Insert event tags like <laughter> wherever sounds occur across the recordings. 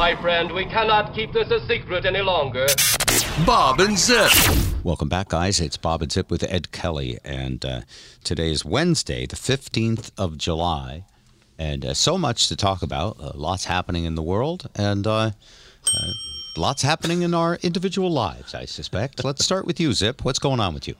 My friend, we cannot keep this a secret any longer. Bob and Zip. Welcome back, guys. It's Bob and Zip with Ed Kelly, and uh, today is Wednesday, the 15th of July, and uh, so much to talk about. Uh, lots happening in the world, and uh, uh, lots happening in our individual lives, I suspect. Let's start with you, Zip. What's going on with you?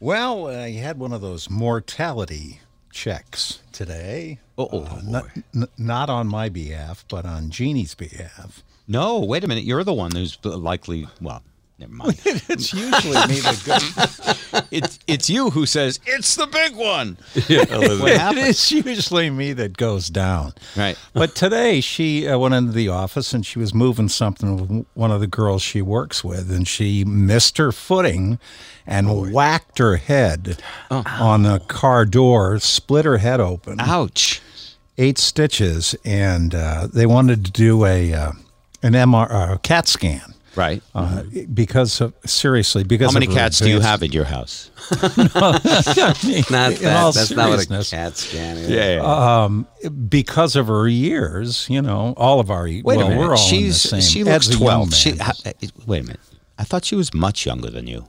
Well, I had one of those mortality checks today. Oh, Uh, not, n- not on my behalf, but on Jeannie's behalf. No, wait a minute. You're the one who's likely, well, never mind. <laughs> it's usually me that goes. <laughs> it's, it's you who says, it's the big one. <laughs> what it is usually me that goes down. Right. But today she uh, went into the office and she was moving something with one of the girls she works with, and she missed her footing and whacked her head on the car door, split her head open. Ouch. Eight stitches, and uh, they wanted to do a uh, an MR uh, CAT scan. Right. Uh, Because of seriously, because How many of cats do you have in your house? <laughs> <laughs> Not that. That's not what a seriousness. cat scan is. Yeah. Because of her years, you know, all of our Wait well, a minute. we're all She's in the same. she looks Ed's a young twelve. She man. ha, wait a minute. I thought she was much younger than you.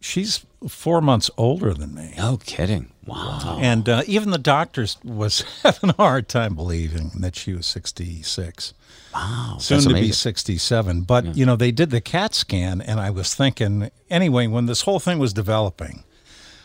She's four months older than me. No kidding. Wow. And uh, even the doctors was <laughs> having a hard time believing that she was 66. Wow. soon to be 67. But, you know, they did the CAT scan, and I was thinking, anyway, when this whole thing was developing,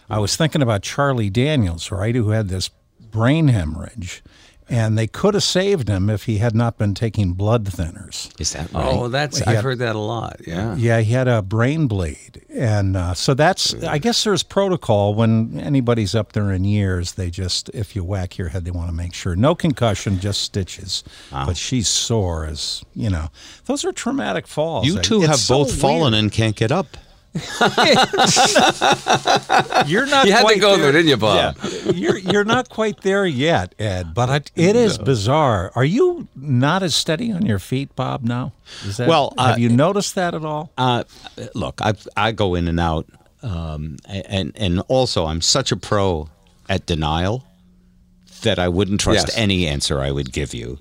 I was thinking about Charlie Daniels, right, who had this brain hemorrhage. And they could have saved him if he had not been taking blood thinners. Is that right? Oh, that's Yeah. I've heard that a lot. Yeah. Yeah, he had a brain bleed. And uh, so that's, I guess there's protocol when anybody's up there in years, they just, if you whack your head, they want to make sure. No concussion, just stitches. But she's sore as, you know, those are traumatic falls. you two It's have so both fallen and can't get up. <laughs> You're not You had to go there, didn't you, Bob? you're, you're not quite there yet, Ed, but I, <laughs> it is bizarre. Are you not as steady on your feet, Bob, now? Is that, Well, uh, have you noticed that at all? Uh, look, I I go in and out, um, and and also I'm such a pro at denial that I wouldn't trust Yes. any answer I would give you.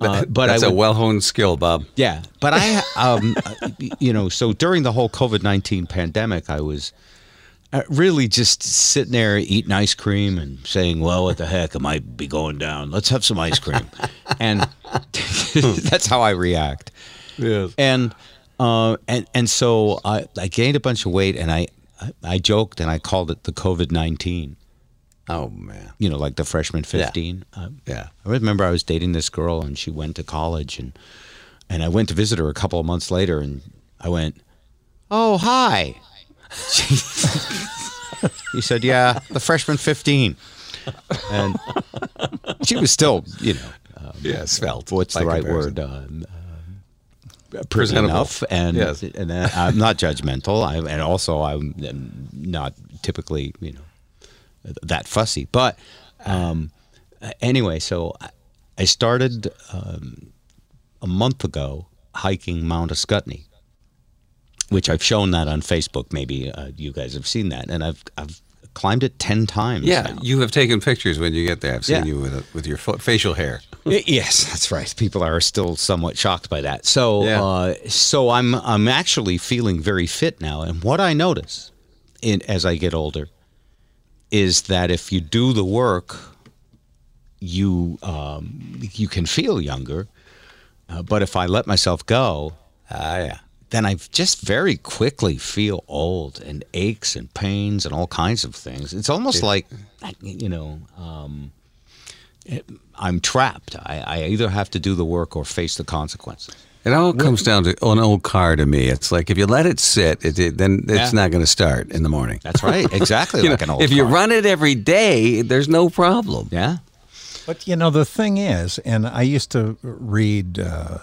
Uh, but That's a would, well honed skill, Bob. Yeah, but I, um, <laughs> you know, so during the whole COVID nineteen pandemic, I was uh, really just sitting there eating ice cream and saying, "Well, what the heck, I might be going down. Let's have some ice cream," <laughs> and <laughs> that's how I react. Yes. And uh, and and so I, I gained a bunch of weight, and I I, I joked and I called it the COVID nineteen. Oh man. You know, like the freshman fifteen. Uh, Yeah. I remember I was dating this girl and she went to college and and I went to visit her a couple of months later and I went, "Oh, hi." She, <laughs> he said, "Yeah, the freshman 15." And she was still, you know, um, Yeah, svelte. what's by the right word? Um, uh, Presentable. enough, and Yes. and uh, I'm not judgmental. I and also I'm um, not typically, you know, that fussy. But um, anyway, so I- started um, a month ago hiking Mount Ascutney, which I've shown that on Facebook. Maybe uh, you guys have seen that, and I've I've climbed it ten times. Yeah, now. you have taken pictures when you get there. I've seen Yeah. you with a, with your fo- facial hair. <laughs> Yes, that's right. People are still somewhat shocked by that. So, Yeah. uh, so I'm I'm actually feeling very fit now. And what I notice, in as I get older, is that if you do the work, you um, you can feel younger. Uh, but if I let myself go, Ah, yeah. then I just very quickly feel old and aches and pains and all kinds of things. It's almost like, you know, um, it- I'm trapped. I, I either have to do the work or face the consequences. It all comes down to an old car to me. It's like if you let it sit, it, it, then it's Yeah. not going to start in the morning. That's right. <laughs> Exactly like know, an old if you run it every day, there's no problem. Yeah. But you know the thing is, and I used to read, uh,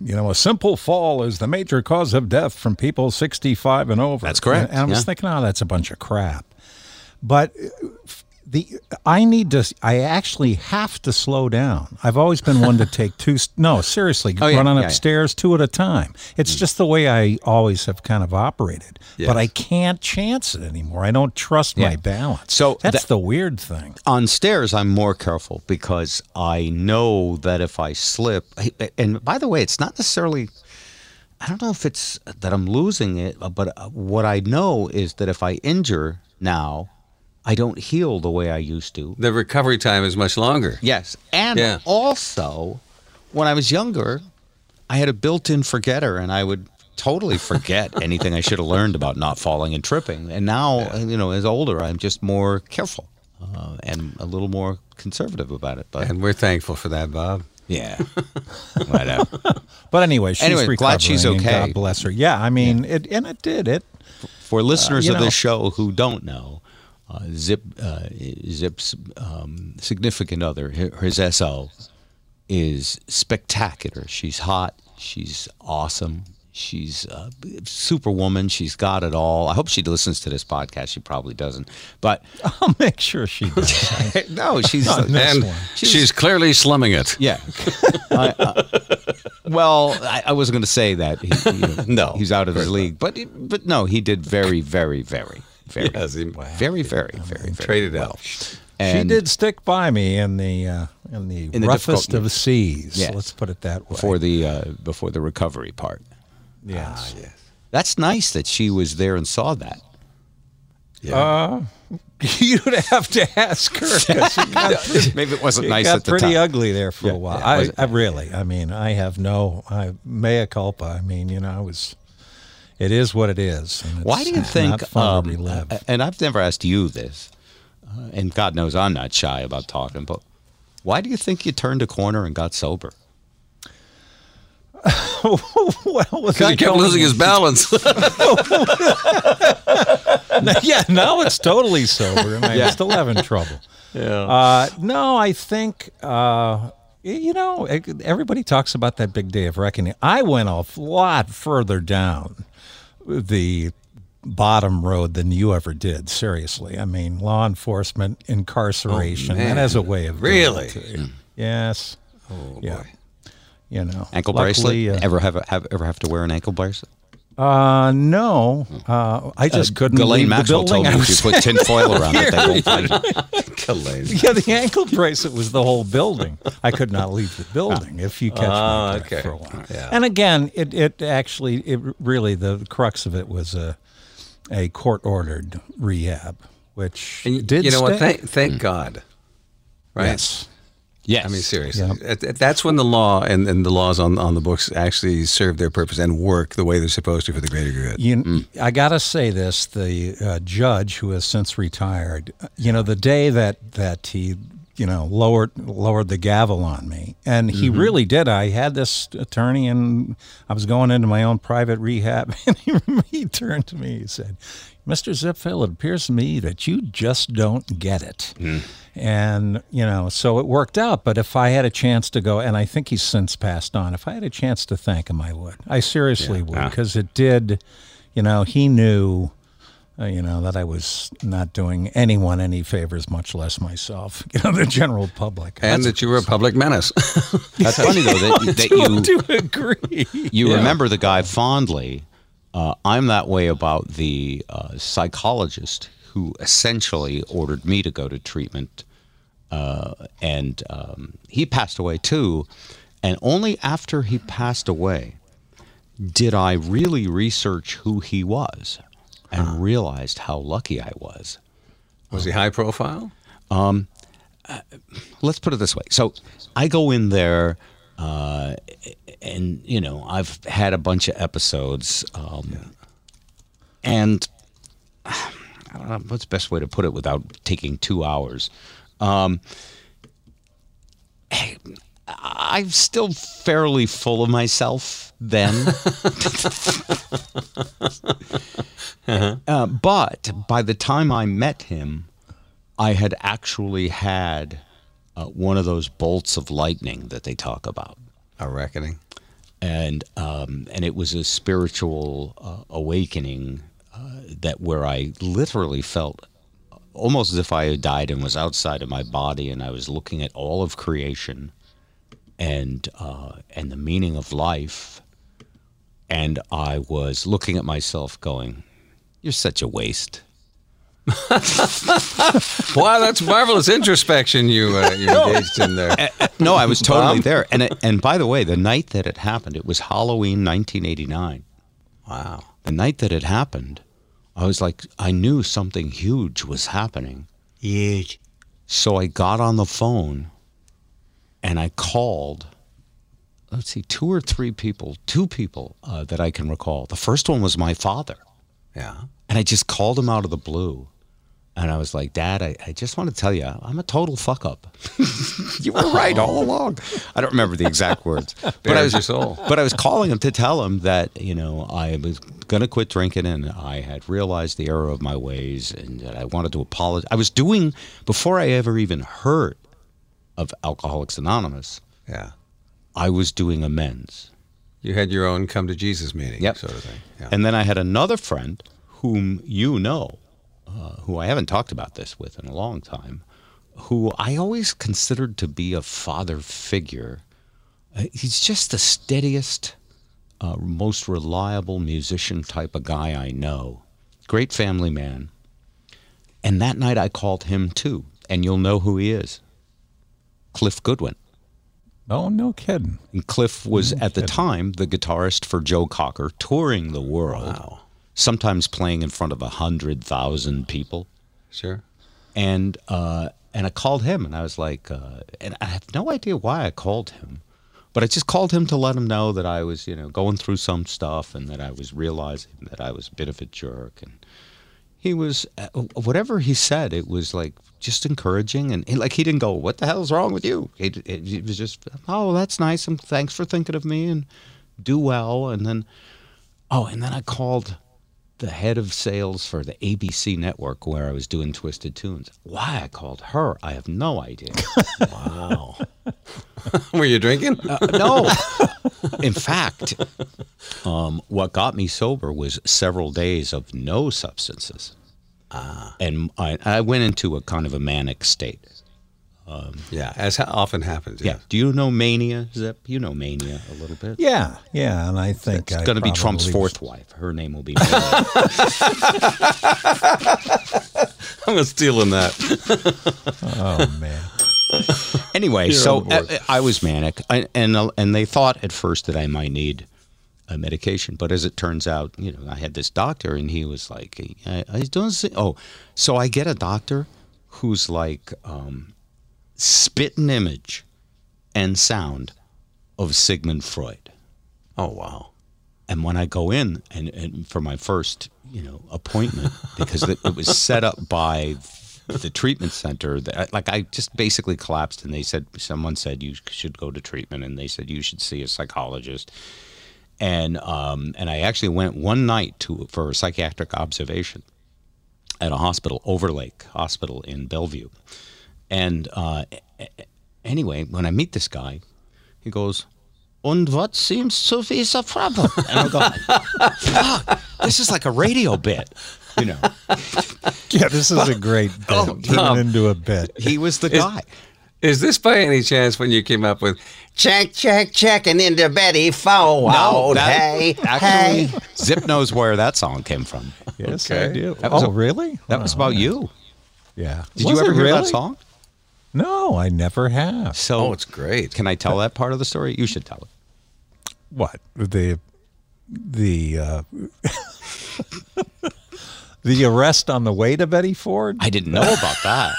you know, a simple fall is the major cause of death from people 65 and over. That's correct, And I was yeah. thinking, oh, that's a bunch of crap. But uh, f- the I need to. I actually have to slow down. I've always been one to <laughs> take two. No, seriously, Oh, yeah, running yeah, yeah. upstairs two at a time. It's just the way I always have kind of operated. Yes. But I can't chance it anymore. I don't trust my balance. So that's that- the weird thing. on stairs i'm more careful because i know that if i slip and by the way it's not necessarily i don't know if it's that i'm losing it but uh, what i know is that if i injure now i don't heal the way i used to The recovery time is much longer. yes and Yeah. also when i was younger i had a built-in forgetter and i would totally <laughs> forget anything i should have learned about not falling and tripping and now you know as older i'm just more careful uh, and a little more conservative about it but And we're thankful for that, Bob. yeah <laughs> whatever But anyway, she's Anyway, glad she's okay. God bless her. Yeah, I mean, it and it did it. for listeners you of know. this show who don't know uh, zip uh, zip's um, significant other his so is spectacular she's hot she's awesome she's a superwoman she's got it all i hope she listens to this podcast she probably doesn't but <laughs> I'll make sure she does. <laughs> no she's and one. she's, clearly slumming it. Yeah. I, uh, well, I, I wasn't going to say that. He, you <laughs> know, No, he's out of of his league, but but no, he did very, very, very, very, Yes, he- very, very, very, very Traded well. out. she did stick by me in the uh, in the In roughest difficult- of seas. Yes. Let's put it that way. before the uh, before the recovery part. yes. yes. That's nice that she was there and saw that. Yeah. <laughs> You'd have to ask her. <laughs> got, Maybe it wasn't it nice got at the pretty ugly there for Yeah, a while. yeah, I. I really, I mean, I have no I, mea culpa. I mean, you know, I was. It is what it is. and Why do you think? Um, and I've never asked you this, uh, and God knows I'm not shy about talking. But why do you think you turned a corner and got sober? <laughs> well, was Because I he kept losing his balance. <laughs> <laughs> yeah, now it's totally sober, and I'm still having trouble. yeah. Uh, no, I think uh, you know everybody talks about that big day of reckoning. I went a lot further down the bottom road than you ever did. Seriously, I mean, law enforcement, incarceration. that man. has a way of Really? you. Yes. Oh yeah. You know, Ankle luckily, bracelet? uh, ever have, have ever have to wear an ankle bracelet? Uh, no. Uh, I just couldn't Ghislaine leave the Maxwell building. told me if you put tin foil around it, they won't <laughs> find you. Kalane. <laughs> Yeah, the ankle bracelet was the whole building. I could not leave the building if you catch Ah, my drift okay. for a while. Yeah. And again, it, it actually it really the crux of it was a a court ordered rehab, which And y- did you know what? stay. Thank, thank God. Right. Yes. Yes. I mean, seriously, at- that's when the law and, and the laws on, on the books actually serve their purpose and work the way they're supposed to for the greater good. You, I gotta say this: the uh, judge, who has since retired, you know, the day that that he, you know, lowered lowered the gavel on me, and he really did. I had this attorney, and I was going into my own private rehab, <laughs> and he, he turned to me, he said, "Mr. Zipfel, it appears to me that you just don't get it." And, you know, so it worked out. But if I had a chance to go, and I think he's since passed on, if I had a chance to thank him, I would. I seriously would, because it did, you know, he knew, uh, you know, that I was not doing anyone any favors, much less myself, <laughs> you know, the general public. And that you were a public menace. <laughs> That's funny though that, <laughs> that you to agree. you remember the guy fondly. Uh, I'm that way about the uh, psychologist who essentially ordered me to go to treatment, uh, and um, he passed away too. And only after he passed away did I really research who he was and realized how lucky I was. Was he high profile? let's put it this way. So I go in there, uh, and you know I've had a bunch of episodes, um, and <sighs> I don't know what's the best way to put it without taking two hours. Um, I'm still fairly full of myself then. <laughs> uh, but by the time I met him, I had actually had uh, one of those bolts of lightning that they talk about, A reckoning. And um, and it was a spiritual uh, awakening uh, that where I literally felt almost as if I had died and was outside of my body, and I was looking at all of creation, and uh, and the meaning of life, and I was looking at myself, going, "You're such a waste." <laughs> Wow, that's marvelous introspection you uh, you <laughs> engaged in there. No, I was totally there. And it, and by the way, the night that it happened, it was Halloween 1989. Wow. The night that it happened, I was like, I knew something huge was happening. Huge. So I got on the phone and I called, let's see, two or three people, two people uh, that I can recall. The first one was my father. Yeah. And I just called him out of the blue. And I was like, Dad, I, I just want to tell you, I'm a total fuck up. <laughs> you were right all along. I don't remember the exact words. <laughs> but I was your soul. But I was calling him to tell him that, you know, I was going to quit drinking and I had realized the error of my ways and that I wanted to apologize. I was doing, before I ever even heard of Alcoholics Anonymous, Yeah. I was doing amends. You had your own come to Jesus meeting, Yep. sort of thing. Yeah. And then I had another friend whom you know, uh, who I haven't talked about this with in a long time, who I always considered to be a father figure. Uh, he's just the steadiest, uh, most reliable musician type of guy I know. Great family man. And that night I called him too, and you'll know who he is Cliff Goodwin. Oh, no kidding. And Cliff was at the time the guitarist for Joe Cocker, touring the world, sometimes playing in front of a hundred thousand people. sure. And uh, and I called him, and I was like, uh, and I have no idea why I called him, but I just called him to let him know that I was, you know, going through some stuff, and that I was realizing that I was a bit of a jerk, and he was uh, whatever he said it was like just encouraging and, and like he didn't go what the hell's wrong with you it, it, it was just oh that's nice and thanks for thinking of me and do well and then oh and then i called the head of sales for the abc network where i was doing twisted tunes why i called her i have no idea <laughs> wow <laughs> Were you drinking? Uh, no. In fact, um, what got me sober was several days of no substances. and I, I went into a kind of a manic state. Yeah, as ha- often happens. Yeah. Do you know mania, Zip? You know mania a little bit. Yeah, yeah, and I think It's going to be Trump's fourth wife. Her name will be. <laughs> I'm going to stealing that. <laughs> Oh man, anyway, You're so. I, I was manic, I, and uh, and they thought at first that I might need a medication, but as it turns out, you know, I had this doctor, and he was like, I, I don't see. Oh, so I get a doctor who's like um, spit an image and sound of Sigmund Freud. Oh wow. And when I go in and, and for my first, you know, appointment, because it, it was set up by the treatment center, that, like I just basically collapsed, and they said someone said you should go to treatment, and they said you should see a psychologist, and um, and I actually went one night to for a psychiatric observation at a hospital, Overlake Hospital in Bellevue, and uh, a- a- anyway, when I meet this guy, he goes, and what seems to be the problem? And I go, fuck, this is like a radio bit, you know. <laughs> yeah, this is a great bit. Oh, Turn Tom. into a bit. He was the guy. Is this by any chance when you came up with Check, check, checking into Betty Ford. that- hey, actually, hey. Zip knows where that song came from. Yes, Okay. I do. That was oh, a- really? That was Wow. about you. Yeah. Did Was you ever hear really? that song? No, I never have. So, Oh, it's great. Can I tell that part of the story? You should tell it. What the the uh, <laughs> the arrest on the way to Betty Ford? I didn't know about that.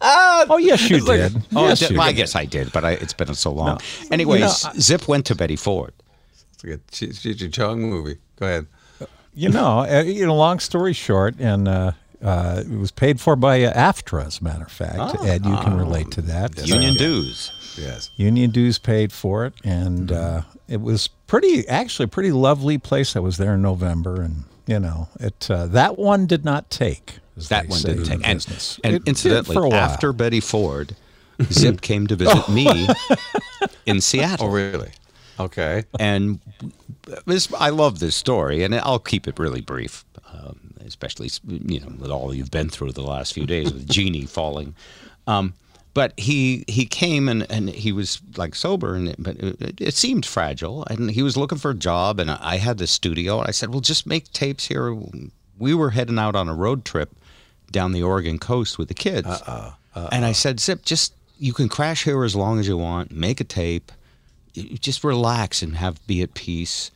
<laughs> oh yes, you did. Oh, yes, I, did- you well, I guess I did, but I, it's been so long. No. Anyways, You know, I- Zip went to Betty Ford. It's like a Cheech Cheech Chong movie. Go ahead. You know, uh, you know. Long story short, and uh, uh, it was paid for by uh, AFTRA, as a matter of fact. Ed, you can relate to that. Union Uh, dues. Yes. Union dues paid for it, and uh, it was pretty, actually, a pretty lovely place. I was there in November, and you know, it uh, that one did not take. That one didn't take. And, business. and It incidentally, for after Betty Ford, <laughs> Zip came to visit me <laughs> in Seattle. Oh, really? Okay. and this I love this story, and I'll keep it really brief, um, especially you know with all you've been through the last few days with Jeannie <laughs> falling. Um, but he he came and, and he was like sober, and but it, it seemed fragile, and he was looking for a job, and I had this studio, and I said, well, just make tapes here. We were heading out on a road trip down the Oregon coast with the kids, and I said, Zip, just you can crash here as long as you want, make a tape just relax and have be at peace.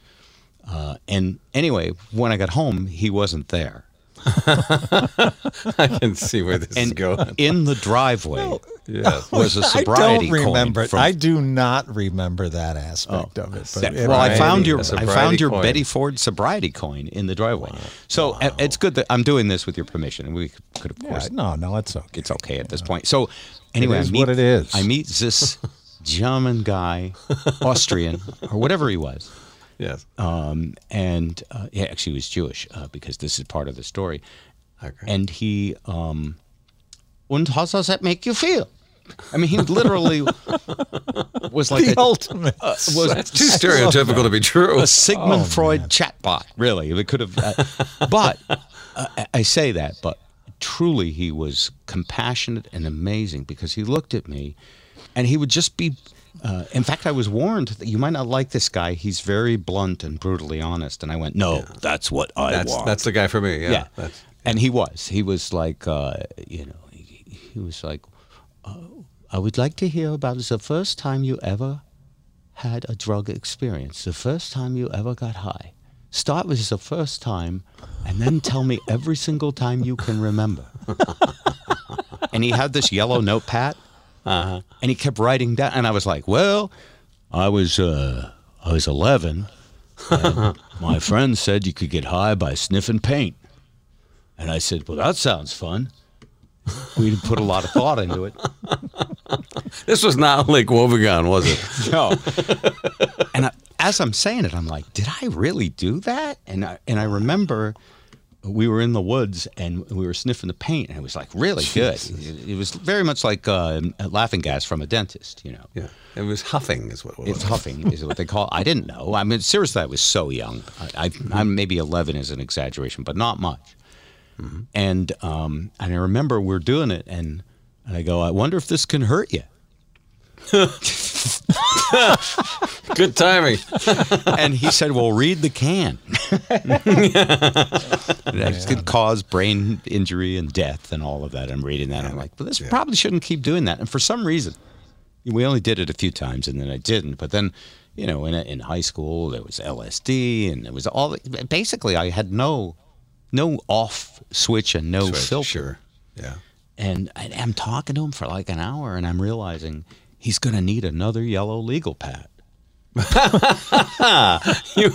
Uh, and anyway, when I got home, he wasn't there. <laughs> I can see where this is And going. in the driveway Yeah. was a sobriety I don't remember. coin. From, I do not remember that aspect of it. But that- well, I found your I found your coin. Betty Ford sobriety coin in the driveway. So uh, it's good that I'm doing this with your permission, we could, of Yeah, course, no, no, it's okay. it's okay at this point. So anyway, is I meet, what it is. I meet this <laughs> German guy, Austrian or whatever he was. Yes. um, and uh, yeah, actually, he was Jewish uh, because this is part of the story. Okay. And he, um, and how does that make you feel? I mean, he literally <laughs> was like the a, ultimate. was That's too stereotypical to be true. a Sigmund Oh, Freud chatbot. Really, it could have. Uh, but uh, I say that, but truly, he was compassionate and amazing because he looked at me, and he would just be. Uh, in fact, I was warned that you might not like this guy. He's very blunt and brutally honest. And I went, "No, that's what I That's want." that's the guy for me. Yeah. yeah. And he was. He was like, uh, you know, he, he was like, uh, I would like to hear about the first time you ever had a drug experience, the first time you ever got high. Start with the first time, and then tell me every single time you can remember. <laughs> and he had this yellow notepad, and he kept writing down. And I was like, well, I was, uh, I was 11. <laughs> my friend said you could get high by sniffing paint. And I said, Well, that sounds fun. We didn't put a lot of thought into it. <laughs> this was not Lake Wobegon, was it? <laughs> No. and I, as I'm saying it, I'm like, Did I really do that? And I, and I remember we were in the woods and we were sniffing the paint, and it was like really good. It, it was very much like uh, laughing gas from a dentist, you know. Yeah. It was huffing, is what it was. It's huffing is what they call. it. I didn't know. I mean, seriously, I was so young. I, I, I'm maybe 11 is an exaggeration, but not much. And um, and I remember we're doing it, and and I go, I wonder if this can hurt you. <laughs> <laughs> Good timing. <laughs> And he said, Well, read the can. <laughs> That could cause brain injury and death and all of that. I'm reading that. I'm like, Well, this probably shouldn't keep doing that. And for some reason, we only did it a few times, and then I didn't. But then, you know, in in high school there was LSD, and there was all. Basically, I had no no off switch and no Switch, filter. Sure. Yeah. And I, I'm talking to him for like an hour, and I'm realizing he's going to need another yellow legal pad. <laughs> You,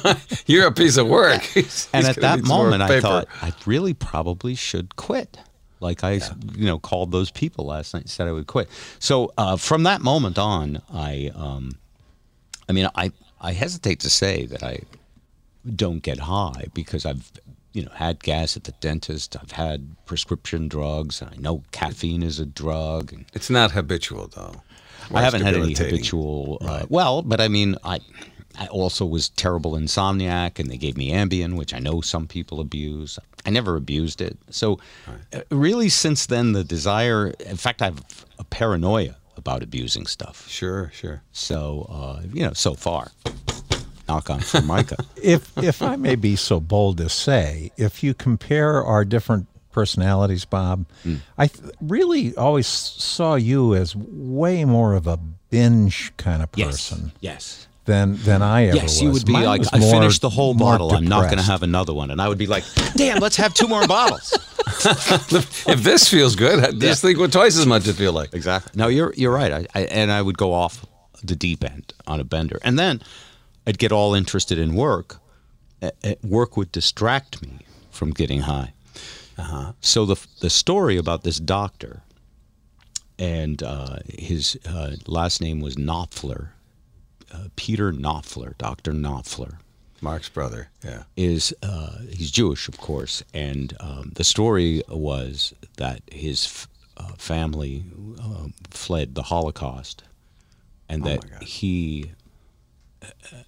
you're a piece of work. <laughs> He's- And he's at that need some more moment, I thought I really probably should quit. Like I, you know, called those people last night and said I would quit. So uh, from that moment on, I, um, I mean, I, I hesitate to say that I don't get high because I've, you know, had gas at the dentist. I've had prescription drugs. I know caffeine is a drug. And It's not habitual, though. I haven't had any debilitating. habitual. Uh, well, but I mean, I I also was terrible insomniac, and they gave me Ambien, which I know some people abuse. I never abused it. So, uh, really, since then, the desire. In fact, I have a paranoia about abusing stuff. Sure, sure. So, uh, you know, so far, knock on Formica. <laughs> if if I may be so bold to say, if you compare our different personalities, Bob, hmm. I th- really always saw you as way more of a binge kind of person yes. than than I ever Yes, was. you would be Mine like, I more- finished the whole more bottle. I'm not going to have another one. And I would be like, damn, let's have two more bottles. <laughs> If this feels good, I just think what twice as much it feel like. Exactly. No, you're you're right. I, I and I would go off the deep end on a bender, and then I'd get all interested in work. Work would distract me from getting high. Uh-huh. So the the story about this doctor, and uh, his uh, last name was Knopfler, uh, Peter Knopfler, Doctor Knopfler Mark's brother. Yeah. is uh, he's Jewish, of course, and um, the story was that his f- uh, family uh, fled the Holocaust, and that he uh,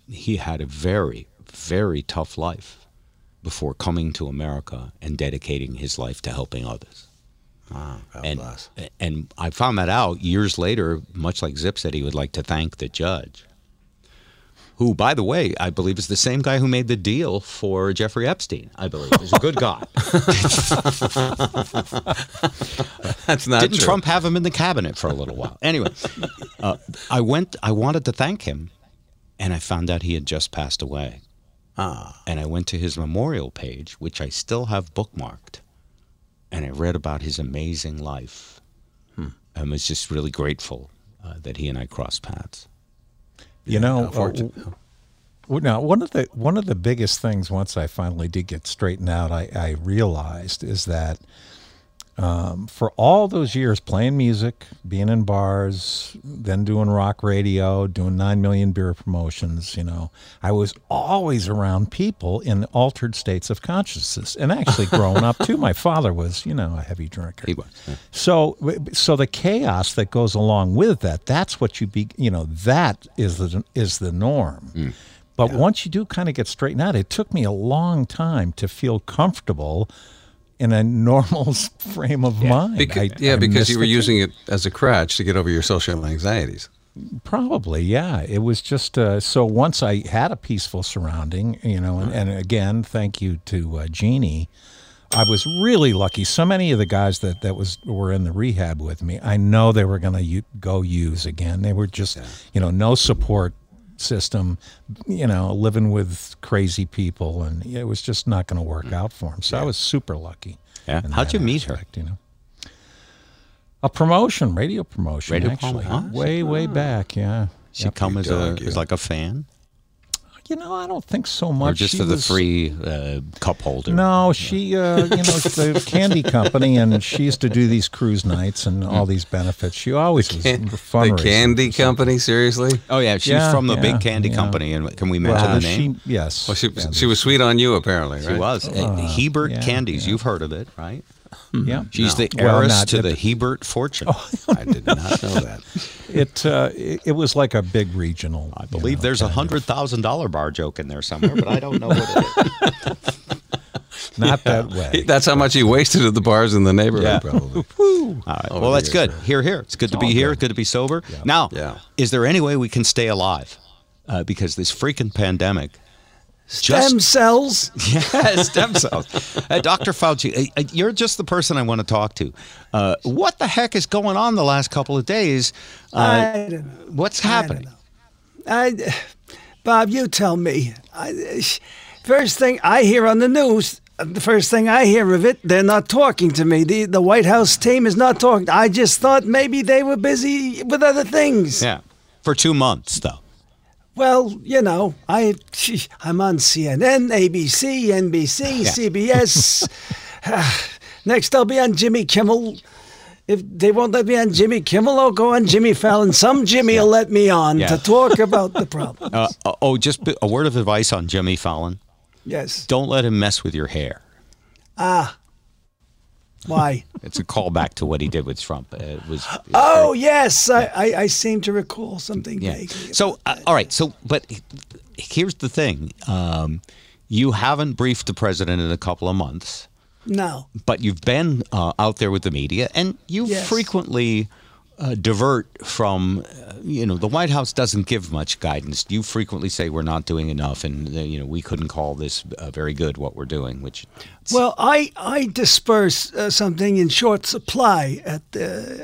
he had a very, very tough life before coming to America and dedicating his life to helping others. God and bless. and I found that out years later. Much like Zip said, he would like to thank the judge, who, by the way, I believe is the same guy who made the deal for Jeffrey Epstein. I believe he's a good guy. <laughs> That's not Didn't true. Trump have him in the cabinet for a little while? Anyway, uh, I went. I wanted to thank him, and I found out he had just passed away. Ah. And I went to his memorial page, which I still have bookmarked, and I read about his amazing life. and was just really grateful uh, that he and I crossed paths. You know, uh, now, one of the one of the biggest things once I finally did get straightened out, I, I realized is that um, for all those years playing music, being in bars, then doing rock radio, doing nine million beer promotions, you know, I was always around people in altered states of consciousness. And actually, <laughs> growing up too, my father was, you know, a heavy drinker. He was. yeah. So, so the chaos that goes along with that—that's what you be. You know, that is the is the norm. But once you do kind of get straightened out, it took me a long time to feel comfortable in a normal <laughs> frame of mind. Because, I- yeah, I because you were the- using it as a crutch to get over your social anxieties. Probably, yeah. It was just uh, so once I had a peaceful surrounding, you know, and, and again, thank you to uh, Jeannie. I was really lucky. So many of the guys that, that was were in the rehab with me, I know they were going to u- go use again. They were just, you know, no support system, you know, living with crazy people, and it was just not going to work mm. out for him. So I was super lucky. Yeah. How'd that you meet her? You know, a promotion, radio promotion, Radio actually, promo- huh? way way ah. back. Yeah. She Yep. come as a as like a fan, You know, I don't think so much. or just She for the was- free uh, cup holder? No, she, uh, you know, the candy company, and she used to do these cruise nights and all these benefits. She always was the candy company, seriously? Oh yeah, she's Yeah, from the yeah, big candy yeah. company, and can we mention Well, the name? she, yes. Well, she, Yeah, she was sweet on you, apparently, right? She was Uh, Hebert yeah, Candies. You've heard of it, right? Yeah. She's the heiress not- to the Hebert fortune. I did not know that. <laughs> It, uh, it it was like a big regional. I believe there's a hundred thousand dollar bar joke in there somewhere, but I don't know what it is. <laughs> Not that way. <laughs> That's how much he wasted at the bars in the neighborhood, Yeah. probably. All right. Over Well, that's years, good. Here, here. It's good to be all here. good. Good to be sober. Now, Yeah. is there any way we can stay alive? Uh, because this freaking pandemic. Stem cells. <laughs> Yeah, stem cells. Uh, Dr. Fauci, uh, uh, you're just the person I want to talk to. Uh, what the heck is going on the last couple of days? Uh, I don't know. what's I happening? know. I, Bob, you tell me. I, first thing I hear on the news, the first thing I hear of it, they're not talking to me. The the White House team is not talking. I just thought maybe they were busy with other things. Yeah. For two months, though. Well, you know, I <laughs> I'm on CNN, ABC, NBC, CBS. <laughs> Next, I'll be on Jimmy Kimmel. If they won't let me on Jimmy Kimmel, I'll go on Jimmy Fallon. Some Jimmy will let me on Yeah. to talk about the problem. <laughs> Uh, uh, oh, just a word of advice on Jimmy Fallon. Yes. Don't let him mess with your hair. Why? It's a callback to what he did with Trump. Uh, It was. Oh yes, I, I, I seem to recall something yeah. So, uh, all right. So, but here's the thing: um, you haven't briefed the president in a couple of months. no. but you've been uh, out there with the media, and you Yes. frequently uh, divert from, uh, you know, the White House doesn't give much guidance. You frequently say we're not doing enough, and uh, you know we couldn't call this uh, very good what we're doing, which Well, I I disperse uh, something in short supply at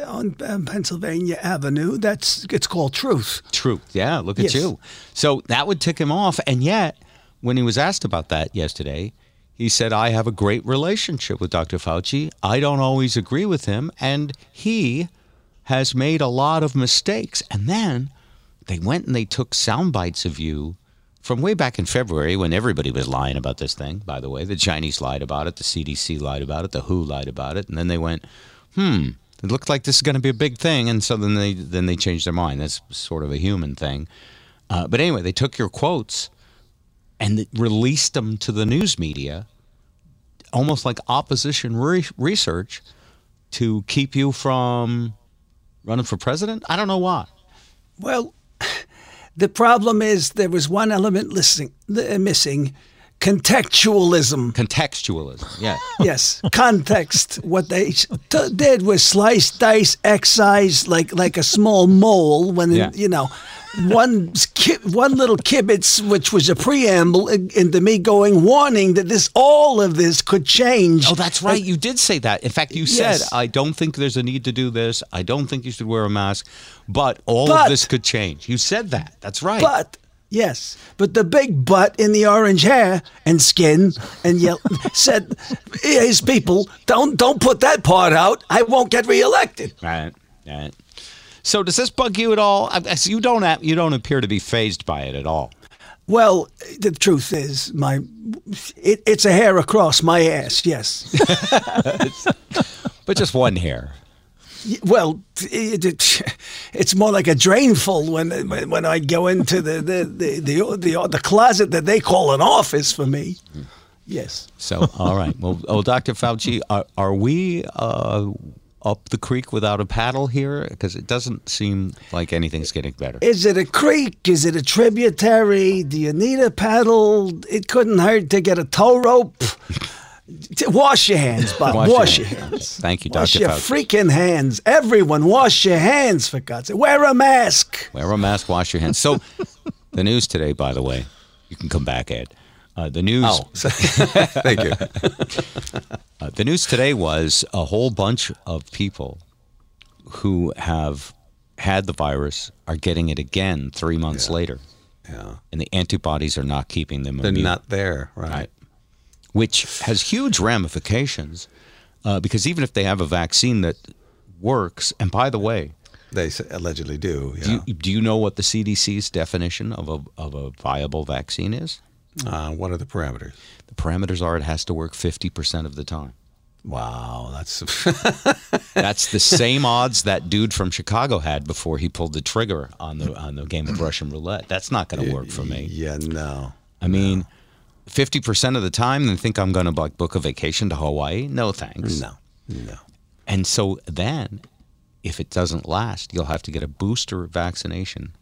on um, Pennsylvania Avenue. That's it's called Truth. truth. Yeah, look at Yes. you. So that would tick him off, and yet when he was asked about that yesterday. He said, I have a great relationship with Dr. Fauci. I don't always agree with him, and he has made a lot of mistakes. And then they went and they took sound bites of you from way back in February when everybody was lying about this thing, by the way. The Chinese lied about it, the CDC lied about it, the WHO lied about it, and then they went, hmm, it looked like this is going to be a big thing, and so then they then they changed their mind. That's sort of a human thing. Uh, but anyway, they took your quotes and released them to the news media, almost like opposition re- research, to keep you from running for president. I don't know why. Well, <sighs> The problem is there was one element uh, missing. Uh, contextualism. Contextualism. Yeah. yes, context. What they t- did was slice, dice, excise like like a small mole. When Yeah. you know, one ki- one little kibitz, which was a preamble into me going warning that this all of this could change. Oh, that's right. You did say that. In fact, you said, I don't think there's a need to do this. I don't think you should wear a mask, but all But- of this could change. You said that. That's right. But yes, but the big butt in the orange hair and skin and yell <laughs> said, "His people don't don't put that part out. I won't get reelected." Right. Right. So does this bug you at all? You don't. You don't appear to be phased by it at all. Well, the truth is, my it, it's a hair across my ass. Yes. <laughs> But just one hair. Well, it, it, it's more like a drain full when when I go into the the, the the the the closet that they call an office for me. Yes. So all right. Well, oh, Dr. Fauci, are, are we uh, up the creek without a paddle here? Because it doesn't seem like anything's getting better. Is it a creek? Is it a tributary? Do you need a paddle? It couldn't hurt to get a tow rope. Wash your hands, Bob. Wash Wash, your your hands. hands. Thank you, Dr. Wash your Fauci. freaking hands. Everyone, wash your hands for God's sake. Wear a mask. Wear a mask, wash your hands. So, <laughs> the news today, by the way, you can come back, Ed. Uh, the news. Oh, <laughs> thank you. Uh, the news today was a whole bunch of people who have had the virus are getting it again three months later, Yeah, and the antibodies are not keeping them they're immune, not there, right? right? which has huge ramifications uh, because even if they have a vaccine that works, and by the way, they allegedly do. Yeah. Do, you, do you know what the CDC's definition of a, of a viable vaccine is? Uh, what are the parameters? The parameters are it has to work 50% of the time. Wow, that's <laughs> that's the same odds that dude from Chicago had before he pulled the trigger on the on the game of Russian roulette. That's not going to work for me. Yeah, no. I mean, no. 50% of the time and think I'm going to like book a vacation to Hawaii. No thanks. No. No. And so then if it doesn't last, you'll have to get a booster vaccination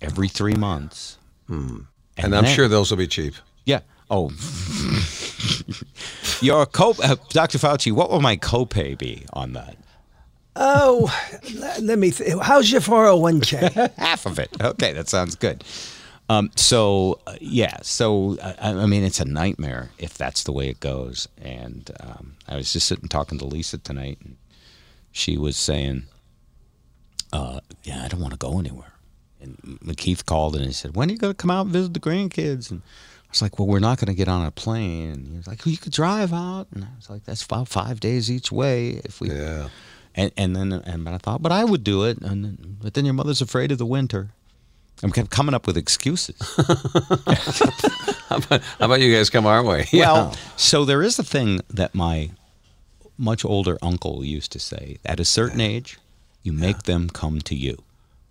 every 3 months. Mm. And, and, I'm then, sure those will be cheap. Yeah. Oh. <laughs> Your co uh, Dr. Fauci, what will my copay be on that? Oh, let me. How's your 401k? <laughs> Half of it. Okay, that sounds good. Um, so uh, yeah, so I, I mean, it's a nightmare if that's the way it goes. And um, I was just sitting talking to Lisa tonight, and she was saying, uh, "Yeah, I don't want to go anywhere." And McKeith called and he said, "When are you going to come out and visit the grandkids?" And I was like, "Well, we're not going to get on a plane." And he was like, "Well, you could drive out." And I was like, "That's about five days each way if we." Yeah. And and then and but I thought, but I would do it. And but then your mother's afraid of the winter. I'm kept coming up with excuses. <laughs> How about, how about you guys come our way? <laughs> Well, so there is a thing that my much older uncle used to say. At a certain age, you make them come to you.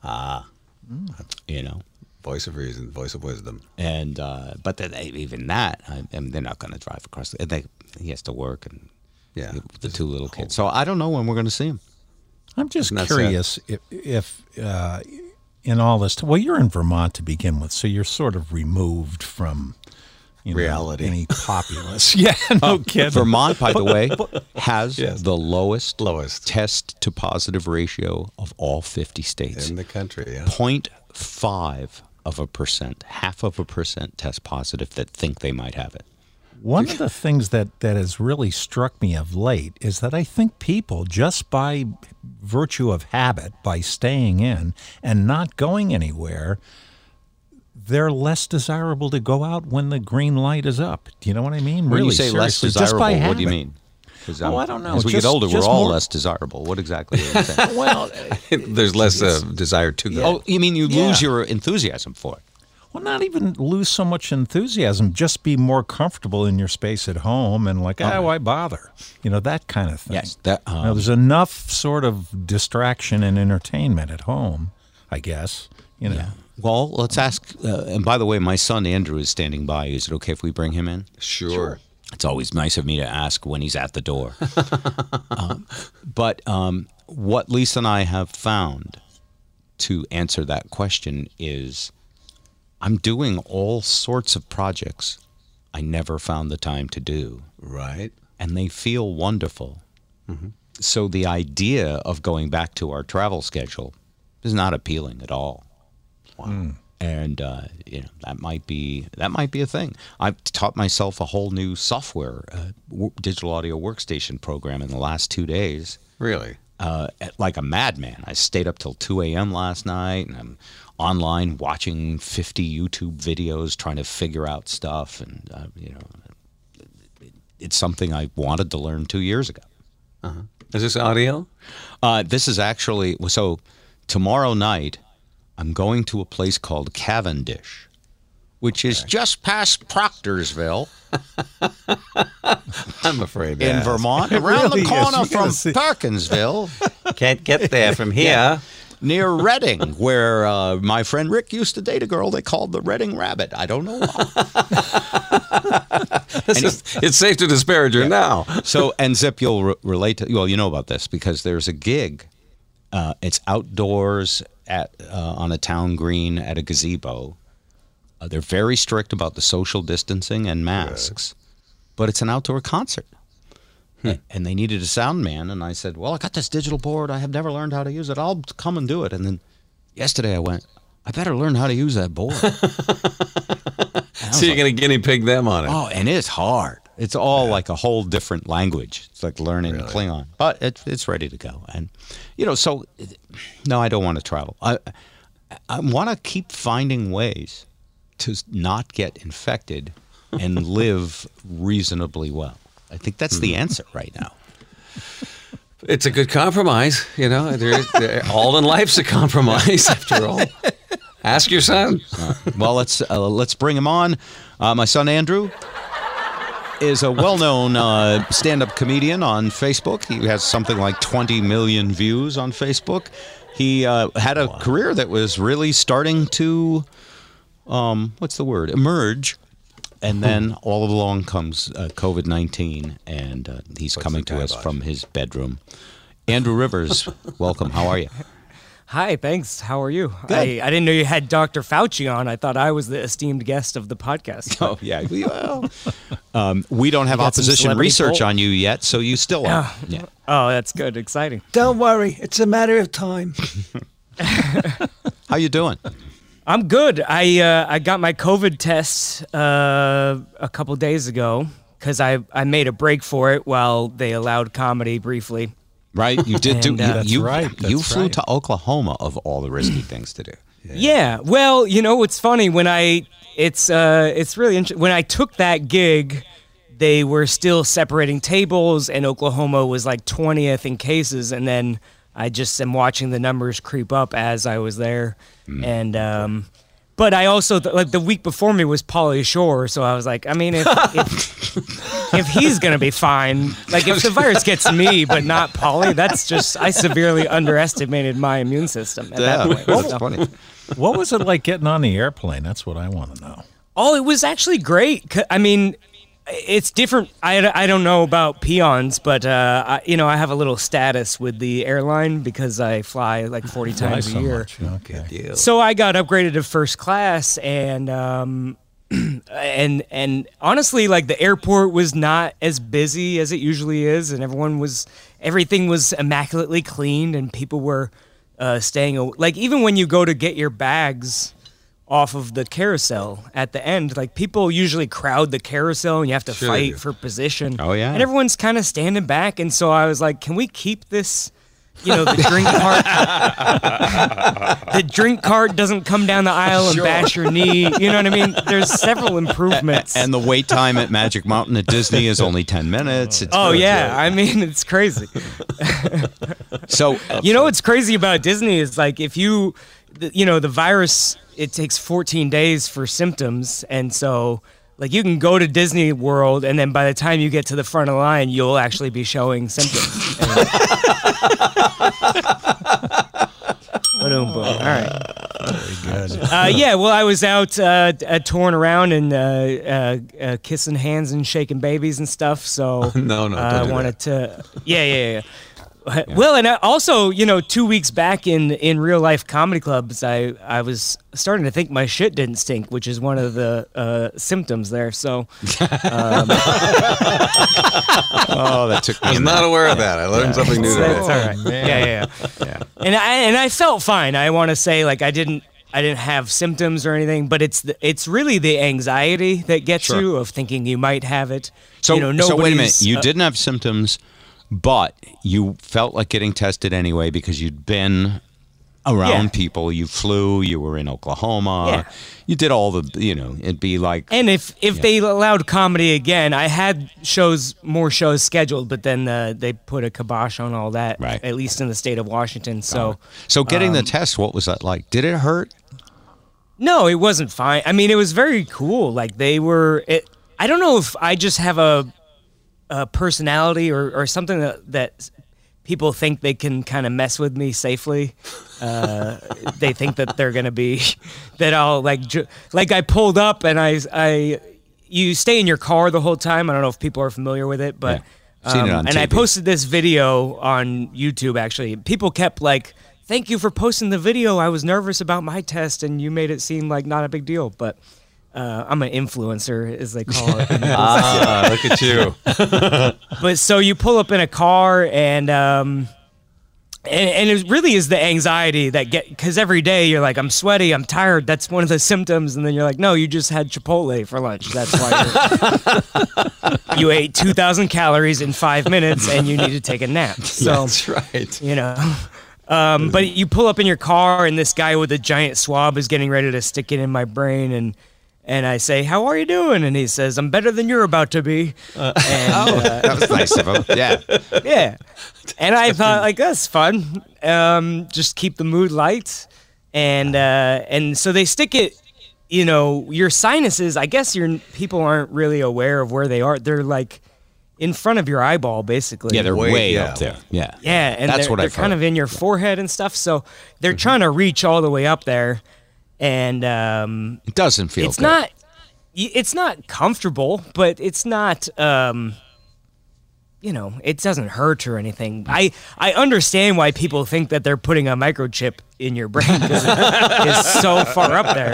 Ah, you know. voice of reason, voice of wisdom. And uh, but then they- even that, I, I mean, they're not going to drive across. The, they, he has to work and Yeah. the two little kids. So I don't know when we're going to see him. I'm just Isn't sad? curious if, if uh, in all this. Well, you're in Vermont to begin with, so you're sort of removed from you know, Reality. any populace. <laughs> yeah, no oh, kidding. Vermont, by the way, has Yes. the lowest Lowest. test to positive ratio of all 50 states. In the country, yeah. 0.5 of a percent, half of a percent test positive that think they might have it. One of the things that, that has really struck me of late is that I think people, just by virtue of habit, by staying in and not going anywhere, they're less desirable to go out when the green light is up. Do you know what I mean? When really, you say less seriously, just desirable, what do you mean? Oh, I don't know. As we Just- get older, we're all more- less desirable. What exactly are you saying? <laughs> Well, <laughs> There's less uh, desire to go. oh, you mean you lose your enthusiasm for it? Well, not even lose so much enthusiasm, just be more comfortable in your space at home and like, ah, why bother? You know, that kind of thing. Yes, that, You know, um, there's enough sort of distraction and entertainment at home, I guess. You know. Well, let's ask. Uh, and by the way, my son Andrew is standing by. Is it okay if we bring him in? sure. It's always nice of me to ask when he's at the door. <laughs> um, but um, what Lisa and I have found to answer that question is I'm doing all sorts of projects I never found the time to do, Right. and they feel wonderful. So the idea of going back to our travel schedule is not appealing at all. Wow. And uh, you know that might be that might be a thing. I've taught myself a whole new software, uh, w- digital audio workstation program in the last two days Really. uh, at- like a madman. I stayed up till 2 a.m. last night, and I'm online watching 50 YouTube videos trying to figure out stuff. And, uh, you know, it's something I wanted to learn two years ago. Is this audio? Uh, this is actually, so tomorrow night, I'm going to a place called Cavendish, which is just past Proctorsville <laughs> I'm afraid. in. Vermont, <laughs> around really the corner from see- Perkinsville. <laughs> Can't get there from here. Near Reading, where uh, my friend Rick used to date a girl they called the Reading Rabbit. I don't know why. <laughs> This is- it's safe to disparage her now. so, and Zip, you'll re- relate to, well, you know about this because there's a gig. Uh, it's outdoors at uh, on a town green at a gazebo. Uh, they're very strict about the social distancing and masks, but it's an outdoor concert. Hmm. A- And they needed a sound man, and I said, "Well, I got this digital board. I have never learned how to use it. I'll come and do it." And then yesterday, I went, "I better learn how to use that board." <laughs> So you're going to guinea pig them on it. Oh, and it's hard. It's all like a whole different language. It's like learning Klingon, but it's it's ready to go. And you know, so no, I don't want to travel. I I want to keep finding ways to not get infected and <laughs> live reasonably well. I think that's the answer right now. It's a good compromise. You know, all in life's a compromise <laughs> after all. Ask your son. Well, let's uh, let's bring him on. Uh, my son Andrew is a well-known uh, stand-up comedian on Facebook. He has something like 20 million views on Facebook. He uh, had a career that was really starting to, um, what's the word, emerge. And then all along comes uh, COVID 19, and uh, he's coming to us from his bedroom. Andrew Rivers, <laughs> welcome. How are you? Hi, thanks. How are you? I, I didn't know you had Dr. Fauci on. I thought I was the esteemed guest of the podcast. <laughs> Oh yeah, we, well, um, we don't have opposition research poll. on you yet, so you still are. Yeah. Oh, that's good. Exciting. Don't worry, it's a matter of time. <laughs> How you doing? I'm good. I uh, I got my COVID test uh, a couple days ago because I, I made a break for it while they allowed comedy briefly. Right, you did do. And, uh, you, That's you, right, you flew right. to Oklahoma of all the risky things to do. Yeah. Well, you know what's funny when I it's uh it's really interesting when I took that gig, they were still separating tables, and Oklahoma was like twentieth in cases, and then I just am watching the numbers creep up as I was there, and um. But I also like the week before me was Pauly Shore, so I was like, I mean, if <laughs> if, if he's gonna be fine, like if the virus gets me but not Pauly, that's just I severely underestimated my immune system at that point. that's So- funny. What was it like getting on the airplane? That's what I want to know. Oh, it was actually great. I mean, it's different. I, I don't know about peons, but uh, I, you know, I have a little status with the airline because I fly like <laughs> 40 times so a year. much? Okay. So I got upgraded to first class, and um, <clears throat> and and honestly, like the airport was not as busy as it usually is, and everyone was everything was immaculately cleaned, and people were uh, staying like even when you go to get your bags off of the carousel at the end, like people usually crowd the carousel, and you have to Sure fight for position. Oh, yeah. and everyone's kind of standing back, and so I was like, can we keep this? You know, the drink <laughs> cart the drink cart doesn't come down the aisle and bash your knee. You know what I mean? There's several improvements. And the wait time at Magic Mountain at Disney is only ten minutes. It's oh yeah, good. I mean it's crazy. So <laughs> You know what's crazy about Disney is like if you, the, you know, the virus it takes 14 days for symptoms, and so like you can go to Disney World, and then by the time you get to the front of the line, you'll actually be showing symptoms. <laughs> Ba-dum, boom. All right. Uh, yeah, well, I was out uh, uh, touring around and uh, uh, uh, kissing hands and shaking babies and stuff. So <laughs> No, no, I wanted to. Yeah, yeah, yeah. Well, and I also, you know, two weeks back in in real life comedy clubs, I I was starting to think my shit didn't stink, which is one of the uh, symptoms there. So <laughs> Oh, that took me. I was not there. aware of that. I learned something new that's today. all right. Yeah, yeah, yeah. And I and I felt fine. I want to say like I didn't I didn't have symptoms or anything, but it's the, it's really the anxiety that gets Sure. you of thinking you might have it. So, you know, so wait a minute. You uh, didn't have symptoms, but you felt like getting tested anyway because you'd been around Yeah. people. You flew. You were in Oklahoma. Yeah. You did all the. You know, it'd be like. And if if they allowed comedy again, I had shows more shows scheduled, but then uh, they put a kibosh on all that. Right. At least in the state of Washington. So so getting um, the test, what was that like? Did it hurt? no, it wasn't fine. I mean, it was very cool. Like they were. It, I don't know if I just have a, a personality or, or something that, that people think they can kind of mess with me safely. Uh, they think that they're gonna be <laughs> that I'll like ju- like I pulled up and I I you stay in your car the whole time. I don't know if people are familiar with it, but Yeah. It um, on and I posted this video on YouTube. Actually, people kept like. Thank you for posting the video. I was nervous about my test, and you made it seem like not a big deal. But uh, I'm an influencer, as they call it. <laughs> Ah, look at you. <laughs> but so you pull up in a car and um and, and it really is the anxiety that get because every day you're like i'm sweaty i'm tired that's one of the symptoms and then you're like no you just had chipotle for lunch that's why you're, <laughs> you ate 2000 calories in five minutes and you need to take a nap so That's right. you know um, but you pull up in your car and this guy with a giant swab is getting ready to stick it in my brain and and I say, "How are you doing?" And he says, "I'm better than you're about to be." and, <laughs> uh, That was nice of him. Yeah. <laughs> yeah. And I thought like that's fun. Um, just keep the mood light, and uh, and so they stick it. You know, your sinuses. I guess your people aren't really aware of where they are. They're like in front of your eyeball, basically. Yeah, they're Way- way, yeah. up there. Yeah. Yeah, and That's they're, what they're I've kind heard. of in your forehead and stuff. So they're trying to reach all the way up there, and um, It doesn't feel it's good. not it's not comfortable but it's not um you know it doesn't hurt or anything i i understand why people think that they're putting a microchip in your brain because it's <laughs> so far up there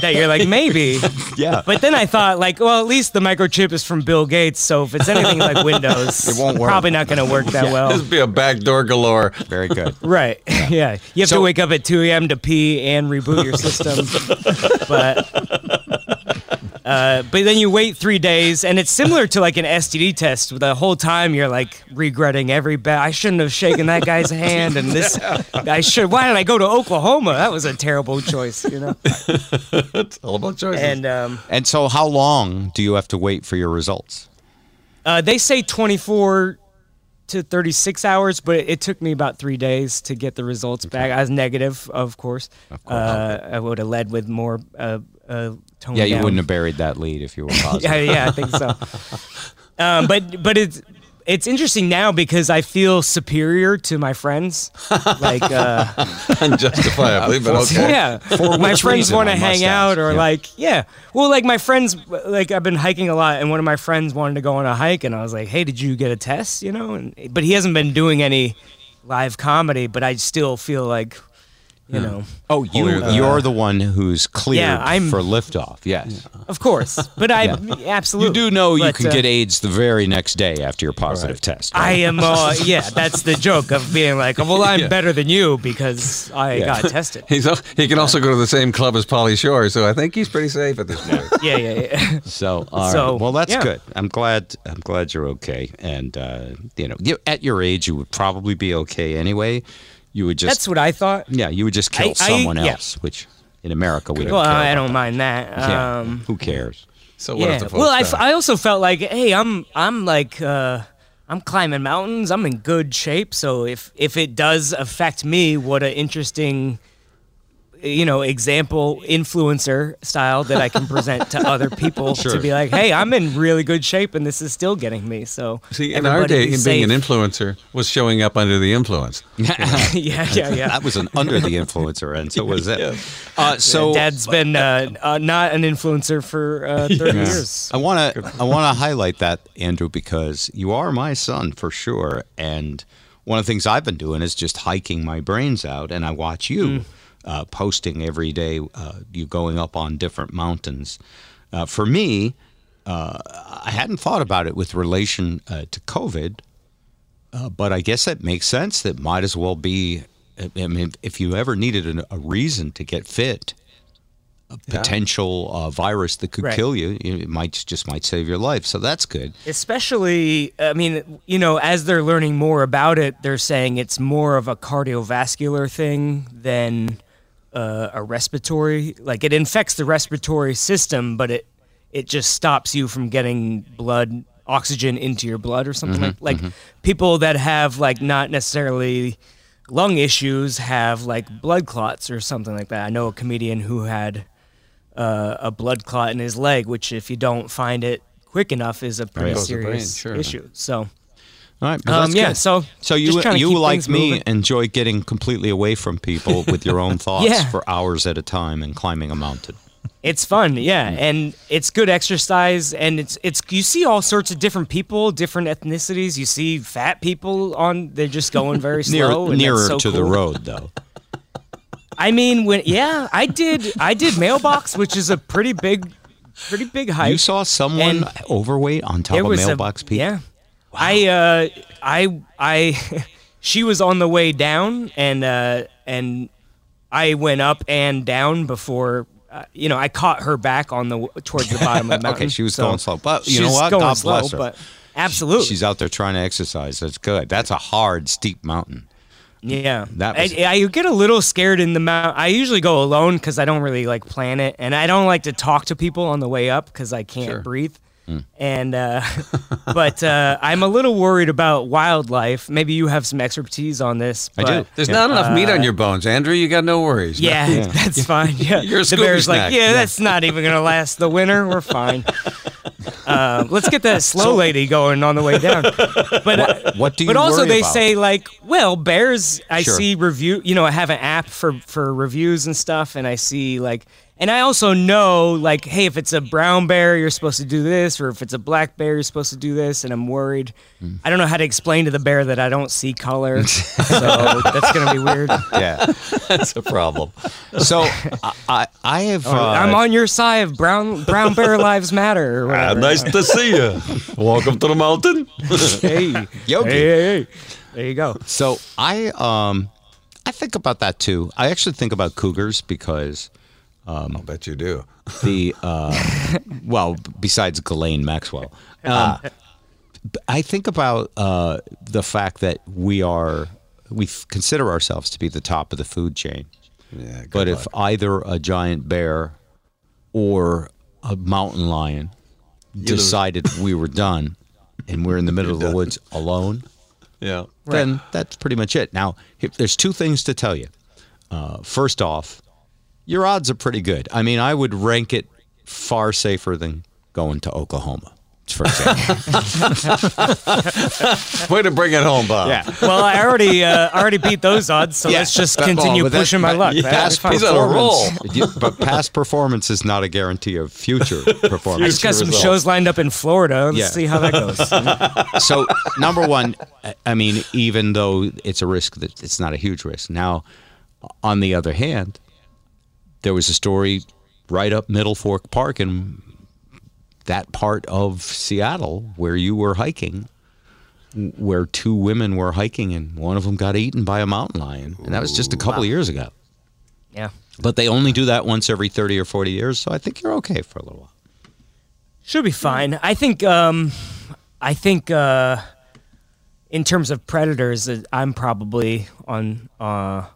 that you're like maybe Yeah. but then i thought like well at least the microchip is from bill gates so if it's anything like windows It won't work. probably not going to work that well This would be a backdoor galore. Very good. Right. <laughs> Yeah. You have So- to wake up at 2 a.m. to pee and reboot your system. <laughs> but uh, but then you wait three days, and it's similar to like an STD test. The whole time you're like regretting every bet. I shouldn't have shaken that guy's hand, and this I should. Why did I go to Oklahoma? That was a terrible choice, you know. It's all about choices. And um, And so, how long do you have to wait for your results? uh, they say 24 to 36 hours, but it took me about three days to get the results back. I was negative, of course. Of course. Uh, I would have led with more uh, uh, tone Yeah, you down. wouldn't have buried that lead if you were <laughs> positive. yeah, yeah, I think so. <laughs> um, but but it's it's interesting now because I feel superior to my friends. Like, uh, <laughs> Unjustifiably, but okay. yeah, For my friends want to hang out, or Yeah. like, yeah. Well, like my friends, like I've been hiking a lot, and one of my friends wanted to go on a hike, and I was like, hey, did you get a test? You know, and but he hasn't been doing any live comedy, but I still feel like, you know. Oh, you Holier than you're the one who's cleared Yeah, I'm- for liftoff. Yes. <laughs> Of course, but I absolutely. You do know you But, can uh, get AIDS the very next day after your positive test. I right? am, uh, <laughs> yeah, that's the joke of being like, well, I'm better than you because I Yeah. got tested. <laughs> He's al- he can also go to the same club as Pauly Shore, so I think he's pretty safe at this point. Yeah, yeah, yeah. So, all right. So, well, that's yeah. good. I'm glad. I'm glad you're okay. And uh, you know, you, at your age, you would probably be okay anyway. You would just, That's what I thought. yeah, you would just kill I- I- someone yeah. else, which in America we don't. Well, care I about don't mind that. that. Yeah. Um, Who cares? So what yeah. if the folks Well, I, die? f- I also felt like, hey, I'm I'm like uh, I'm climbing mountains. I'm in good shape. So if if it does affect me, what an interesting you know example influencer style that I can present to <laughs> other people to be like, hey, I'm in really good shape and this is still getting me. So See, in our day, be being an influencer was showing up under the influence. <laughs> yeah, yeah, yeah. That was an under the influencer, and so was it. <laughs> Uh, so Dad's been uh, uh, not an influencer for uh, 30 years. I want to I want to highlight that Andrew because you are my son for sure, and one of the things I've been doing is just hiking my brains out, and I watch you Mm. Uh, posting every day. Uh, you going up on different mountains. Uh, for me, uh, I hadn't thought about it with relation uh, to COVID, uh, but I guess that makes sense. That might as well be. I mean, if you ever needed an, a reason to get fit, a potential uh, virus that could Right. kill you, you- it might just might save your life. So that's good. Especially, I mean, you know, as they're learning more about it, they're saying it's more of a cardiovascular thing than uh, a respiratory. Like it infects the respiratory system, but it it just stops you from getting blood oxygen into your blood or something like like people that have like not necessarily lung issues have like blood clots or something like that. I know a comedian who had uh, a blood clot in his leg, which if you don't find it quick enough is a pretty Goes to the brain, serious sure. issue. So All right, Um, yeah, good. so so you just trying to you like me moving. enjoy getting completely away from people with your own <laughs> thoughts Yeah. for hours at a time and climbing a mountain. it's fun, yeah, and it's good exercise, and it's it's you see all sorts of different people, different ethnicities. You see fat people on they're just going very <laughs> Near, slow, that's nearer so to the road, though. I mean, when yeah, I did I did mailbox, which is a pretty big, pretty big hike. You saw someone overweight on top of Mailbox a, Peak. Yeah, I uh, I I <laughs> she was on the way down, and uh, and I went up and down before. Uh, you know, I caught her back on the towards the bottom of the <laughs> mountain. Okay, she was so going slow, but you know what? God slow, bless her. But absolutely, She's out there trying to exercise. That's good. That's a hard, steep mountain. Yeah, That was- I, I get a little scared in the mount. I usually go alone because I don't really like plan it, and I don't like to talk to people on the way up because I can't Sure. breathe. And uh, <laughs> but uh, I'm a little worried about wildlife. Maybe you have some expertise on this. I do. There's not enough meat on your bones, Andrew. You got no worries. man. Yeah, <laughs> <laughs> that's fine. Yeah, the bear's snack. like, yeah, that's not even gonna last the winter. We're fine. Uh, let's get that slow lady going on the way down. But uh, What do you but also they about? say like, well, bears. I Sure. see review. You know, I have an app for for reviews and stuff, and I see like, and I also know like, hey, if it's a brown bear, you're supposed to do this, or if it's a black bear, you're supposed to do this, and I'm worried. Hmm. I don't know how to explain to the bear that I don't see color, <laughs> so that's gonna be weird. Yeah. that's a problem. So I, I, I have. Uh, I'm on your side of brown brown bear <laughs> lives matter. Or Ah, whatever. nice to see you. Welcome to the mountain. <laughs> Hey, Yogi. hey, hey, hey. There you go. So I um I think about that too. I actually think about cougars because I'll bet you do. the uh well besides Ghislaine Maxwell. Um, <laughs> I think about uh the fact that we are we consider ourselves to be the top of the food chain. Yeah, But luck. if either a giant bear or a mountain lion decided we were done and we're in the <laughs> middle of the woods alone, yeah, then that's pretty much it. Now, there's two things to tell you. Uh, first off, your odds are pretty good. I mean, I would rank it far safer than going to Oklahoma, for example. <laughs> way to bring it home, Bob. Yeah. Well, I already uh, already beat those odds, so Yeah. let's just continue well, pushing my but- luck. yeah, That'll past fine. He's on a roll. but past performance is not a guarantee of future <laughs> performance. I performance. just got some results. shows lined up in Florida. Let's Yeah. see how that goes. <laughs> so number one, I- I mean, even though it's a risk, that it's not a huge risk. Now, on the other hand, there was a story right up Middle Fork Park in that part of Seattle where you were hiking, where two women were hiking and one of them got eaten by a mountain lion, and that was just a couple of years ago. yeah, But they only do that once every thirty or forty years, so I think you're okay for a little while. should be fine. I think. Um, I think. Uh, in terms of predators, uh, I'm probably on. Uh,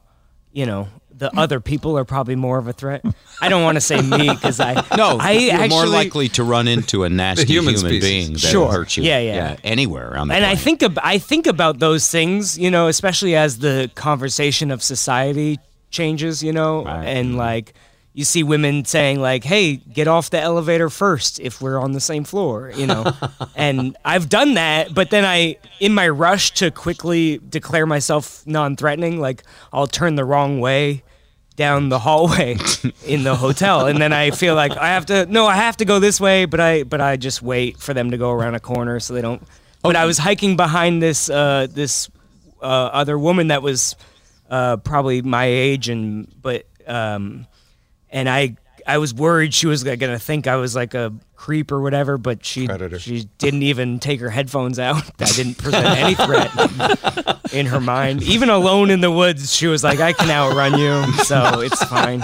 you know, the other people are probably more of a threat. I don't want to say me because I No, I you're actually more likely to run into a nasty human human, species. being that Sure. hurt you. Yeah, yeah. anywhere around the and I think ab- I think about those things, you know, especially as the conversation of society changes, you know, Right. and mm-hmm. like you see women saying like, "Hey, get off the elevator first if we're on the same floor," you know. <laughs> and I've done that, but then I in my rush to quickly declare myself non-threatening, like I'll turn the wrong way down the hallway <laughs> in the hotel and then I feel like I have to no I have to go this way but I but I just wait for them to go around a corner so they don't but I was hiking behind this uh this uh, other woman that was uh, probably my age, and but um, and I I was worried she was like, gonna think I was like a creep or whatever, but she Predator. she didn't even take her headphones out. <laughs> I didn't present any threat in her mind. Even alone in the woods, she was like, I can outrun you, so it's fine.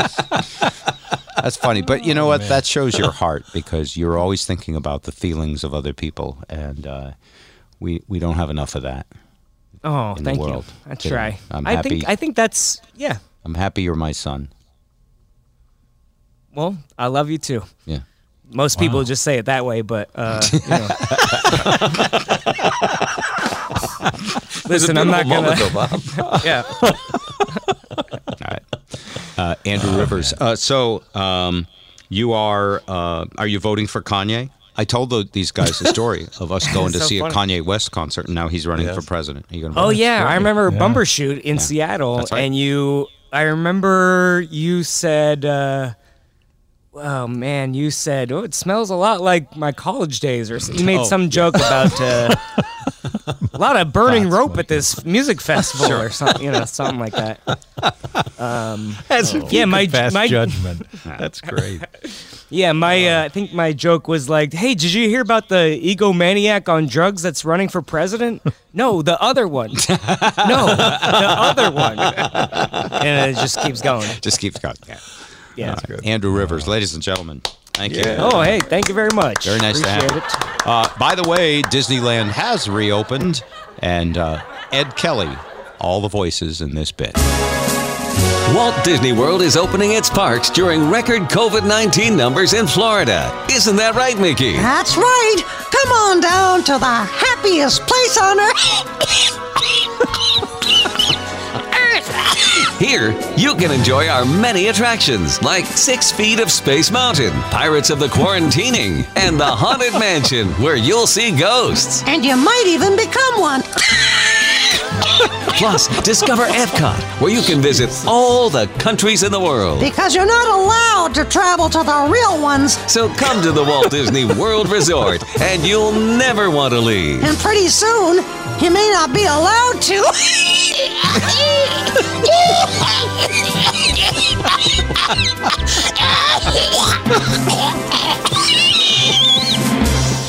That's funny, but you know what? That shows your heart because you're always thinking about the feelings of other people, and uh, we we don't have enough of that. Oh, in the thank world. you. I try. I'm I think. I think that's yeah. I'm happy you're my son. Well, I love you too. Yeah. Most people just say it that way, but uh, <laughs> you know. <laughs> Listen, I'm not gonna. though, Bob. <laughs> Yeah. All right. Uh, Andrew Rivers. Uh, so um, you are uh, are you voting for Kanye? I told the, these guys the story of us going to So see funny. a Kanye West concert, and now he's running Yes. for president. Are you gonna Oh yeah, I remember Yeah. Bumbershoot in Seattle, right. and you. I remember you said. Oh man, you said, "Oh, it smells a lot like my college days," or s- you made Oh, some joke about uh, <laughs> a lot of burning rope at this music festival, or something, you know, something like that. As if Yeah, you my- could pass my- judgment. That's <laughs> great. Yeah, my uh, I think my joke was like, "Hey, did you hear about the egomaniac on drugs that's running for president?" no, the other one. no, the other one. <laughs> And it just keeps going. Just keeps going. Yeah. Andrew Rivers, ladies and gentlemen. Thank you. Oh, hey, thank you very much. Very nice to have Appreciate you. it. Uh, by the way, Disneyland has reopened, and uh, Ed Kelly, all the voices in this bit. Walt Disney World is opening its parks during record COVID 19 numbers in Florida. Isn't that right, Mickey? That's right. Come on down to the happiest place on earth. Here, you can enjoy our many attractions like Six Feet of Space Mountain, Pirates of the Quarantining, and the Haunted Mansion, where you'll see ghosts. and you might even become one. Plus, discover Epcot, where you can visit all the countries in the world. Because you're not allowed to travel to the real ones. So come to the Walt Disney World Resort, and you'll never want to leave. And pretty soon, you may not be allowed to.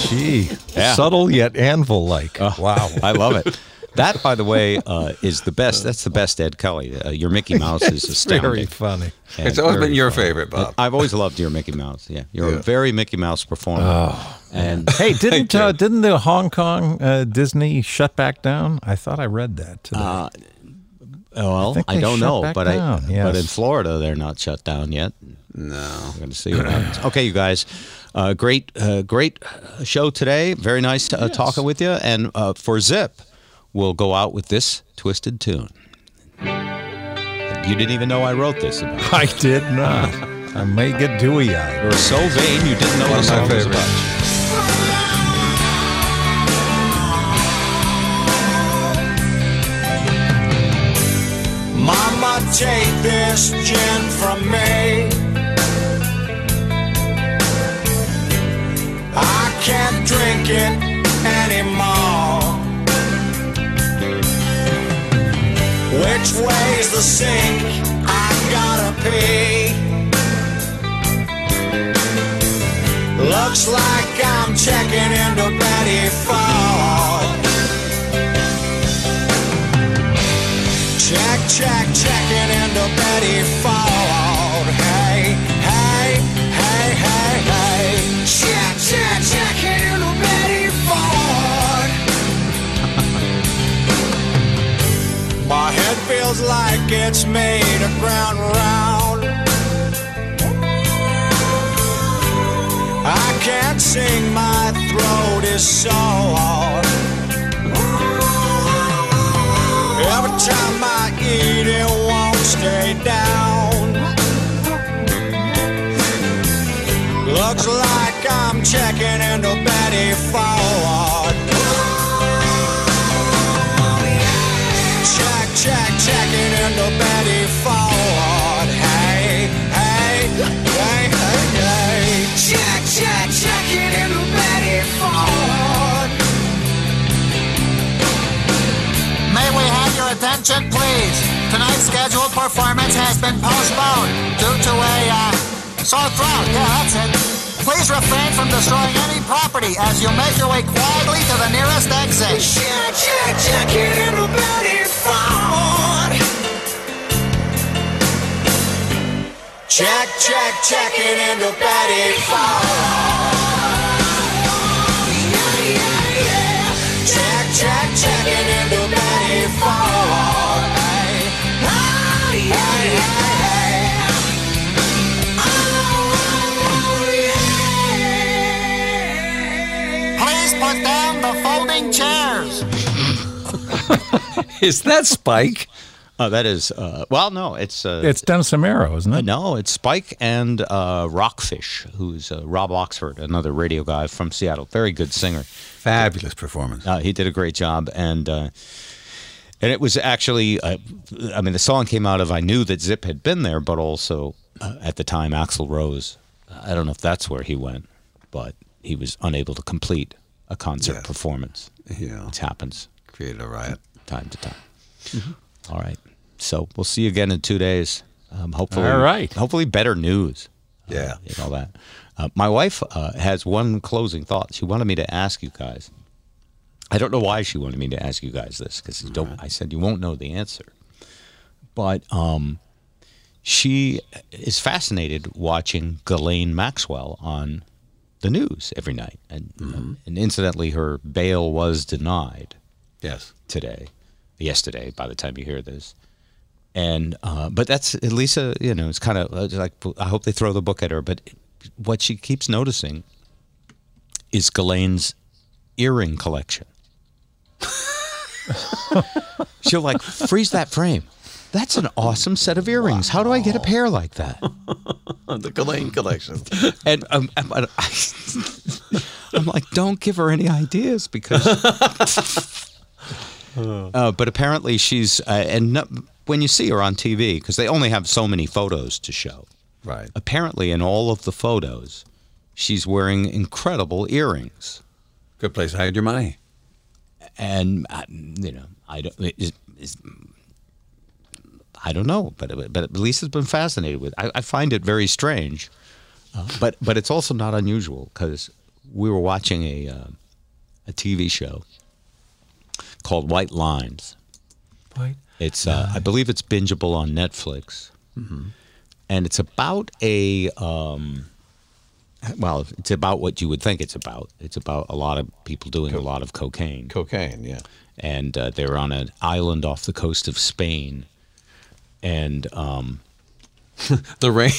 Gee, Yeah. subtle yet anvil-like. Oh, wow. I love it. That, by the way, uh, is the best. That's the best Ed Kelly. Uh, your Mickey <laughs> Mouse is astounding. Very funny. And It's always been your funny. favorite, Bob. I've always loved your Mickey Mouse. Yeah, you're a very Mickey Mouse performer. Oh, and Hey, <laughs> didn't uh, didn't the Hong Kong uh, Disney shut back down? I thought I read that today. Uh, well, think I, don't know, but down, I but in Florida they're not shut down yet. No. We're going to see what happens. Okay, you guys, uh, great, uh, great uh, show today. Very nice uh, talking with you. And uh, for Zip, we'll go out with this twisted tune. You didn't even know I wrote this. About. <laughs> I did not. I may get dewy-eyed. You were so vain you didn't know One what of the my song was about. Mama, take this gin from me. I can't drink it Which way's the sink? I gotta pee. Looks like I'm checking into Betty Ford. Check, check, checking into Betty Ford. It's made of ground round. I can't sing, my throat is sore. Every time I eat, it won't stay down. Looks like I'm checking into Betty Have your tonight's scheduled performance has been postponed due to a uh, sore throat. Yeah, that's it. Please refrain from destroying any property as you make your way quietly to the nearest exit. Check, check, check it Betty Ford. Check, check, check it into Betty Ford. Yeah, yeah, yeah. Check, check, check it into Betty <laughs> Is that Spike? Uh, that is, uh, well, no, it's uh, It's Dennis Amaro, isn't it? no, it's Spike and uh, Rockfish, who's uh, Rob Oxford, another radio guy from Seattle, very good singer. Fabulous performance. Uh, he did a great job, and uh, and it was actually, uh, I mean, the song came out of I knew that Zip had been there, but also uh, at the time Axl Rose. I don't know if that's where he went, but he was unable to complete a concert Yes. performance. Yeah. It happens Created a riot. time to time. All right, so we'll see you again in two days. Um, hopefully, All right. Hopefully, better news. Yeah. and all that. Uh, my wife uh, has one closing thought. She wanted me to ask you guys. I don't know why she wanted me to ask you guys this because don't. I said you won't know the answer, but um, she is fascinated watching Ghislaine Maxwell on the news every night, and and incidentally, her bail was denied Yes. today, yesterday. By the time you hear this, and uh, but that's at least a you know it's kind of uh, like I hope they throw the book at her. But what she keeps noticing is Ghislaine's earring collection. <laughs> She'll like freeze that frame. That's an awesome set of earrings. How do I get a pair like that? <laughs> the Ghislaine collection. And um, I'm, I'm, <laughs> I'm like, don't give her any ideas because. Uh, but apparently she's uh, and no, when you see her on TV because they only have so many photos to show. Right. Apparently, in all of the photos, she's wearing incredible earrings, Good place to hide your money. and uh, you know, I don't. Is, is, I don't know, but but Lisa's been fascinated with. I, I find it very strange, uh, but but it's also not unusual because we were watching a uh, a TV show called White Lines. Right. It's uh, I believe it's bingeable on Netflix, and it's about a um, well, it's about what you would think it's about. It's about a lot of people doing a lot of cocaine, Cocaine, yeah. and uh, they're on an island off the coast of Spain, and um, <laughs> The rain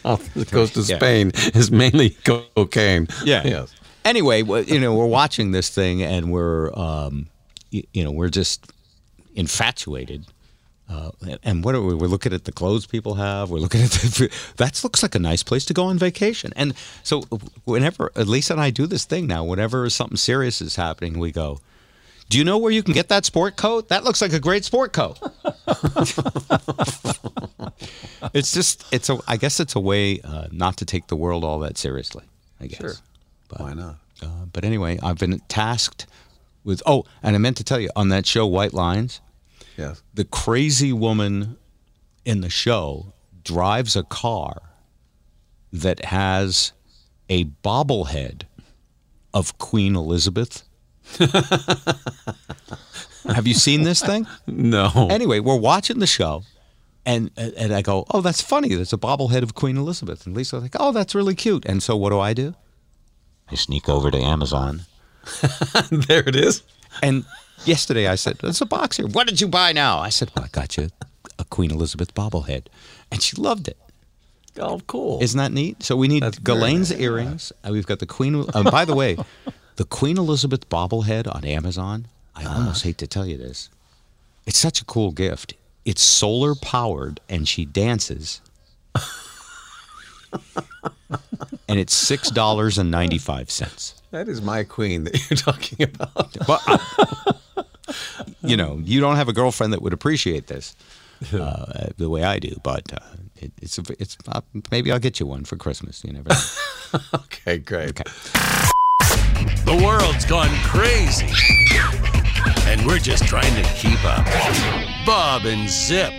<laughs> off the coast of Yeah. Spain is mainly cocaine. Yeah. Yes. anyway, you know, we're watching this thing and we're, um, you know, we're just infatuated. Uh, and what are we? We're looking at the clothes people have. We're looking at the, <laughs> that looks like a nice place to go on vacation. And so, whenever Lisa and I do this thing now, whenever something serious is happening, we go, "Do you know where you can get that sport coat? That looks like a great sport coat." <laughs> it's just, it's a. I guess it's a way uh, not to take the world all that seriously. I guess. Sure. Why not? Uh, but anyway, I've been tasked with. Oh, and I meant to tell you on that show, White Lines, Yes. the crazy woman in the show drives a car that has a bobblehead of Queen Elizabeth. <laughs> Have you seen this thing? No. Anyway, we're watching the show, and and I go, "Oh, that's funny. There's a bobblehead of Queen Elizabeth." And Lisa's like, "Oh, that's really cute." And so, what do I do? I sneak over to Amazon. <laughs> there it is. And yesterday I said, There's a box here. What did you buy now? I said, Well, I got you a Queen Elizabeth bobblehead. And she loved it. Oh, cool. Isn't that neat? So we need That's very Ghislaine's nice. earrings. Uh, we've got the Queen. Uh, by the way, <laughs> the Queen Elizabeth bobblehead on Amazon. I almost hate to tell you this. It's such a cool gift. It's solar powered, and she dances. <laughs> and it's six dollars and ninety five cents. That is my queen that <laughs> you're talking about. <laughs> But I- you know, you don't have a girlfriend that would appreciate this uh, the way I do. But uh, it, it's it's uh, maybe I'll get you one for Christmas. You never. know. <laughs> okay, great. The world's gone crazy. And we're just trying to keep up. Bob and Zip.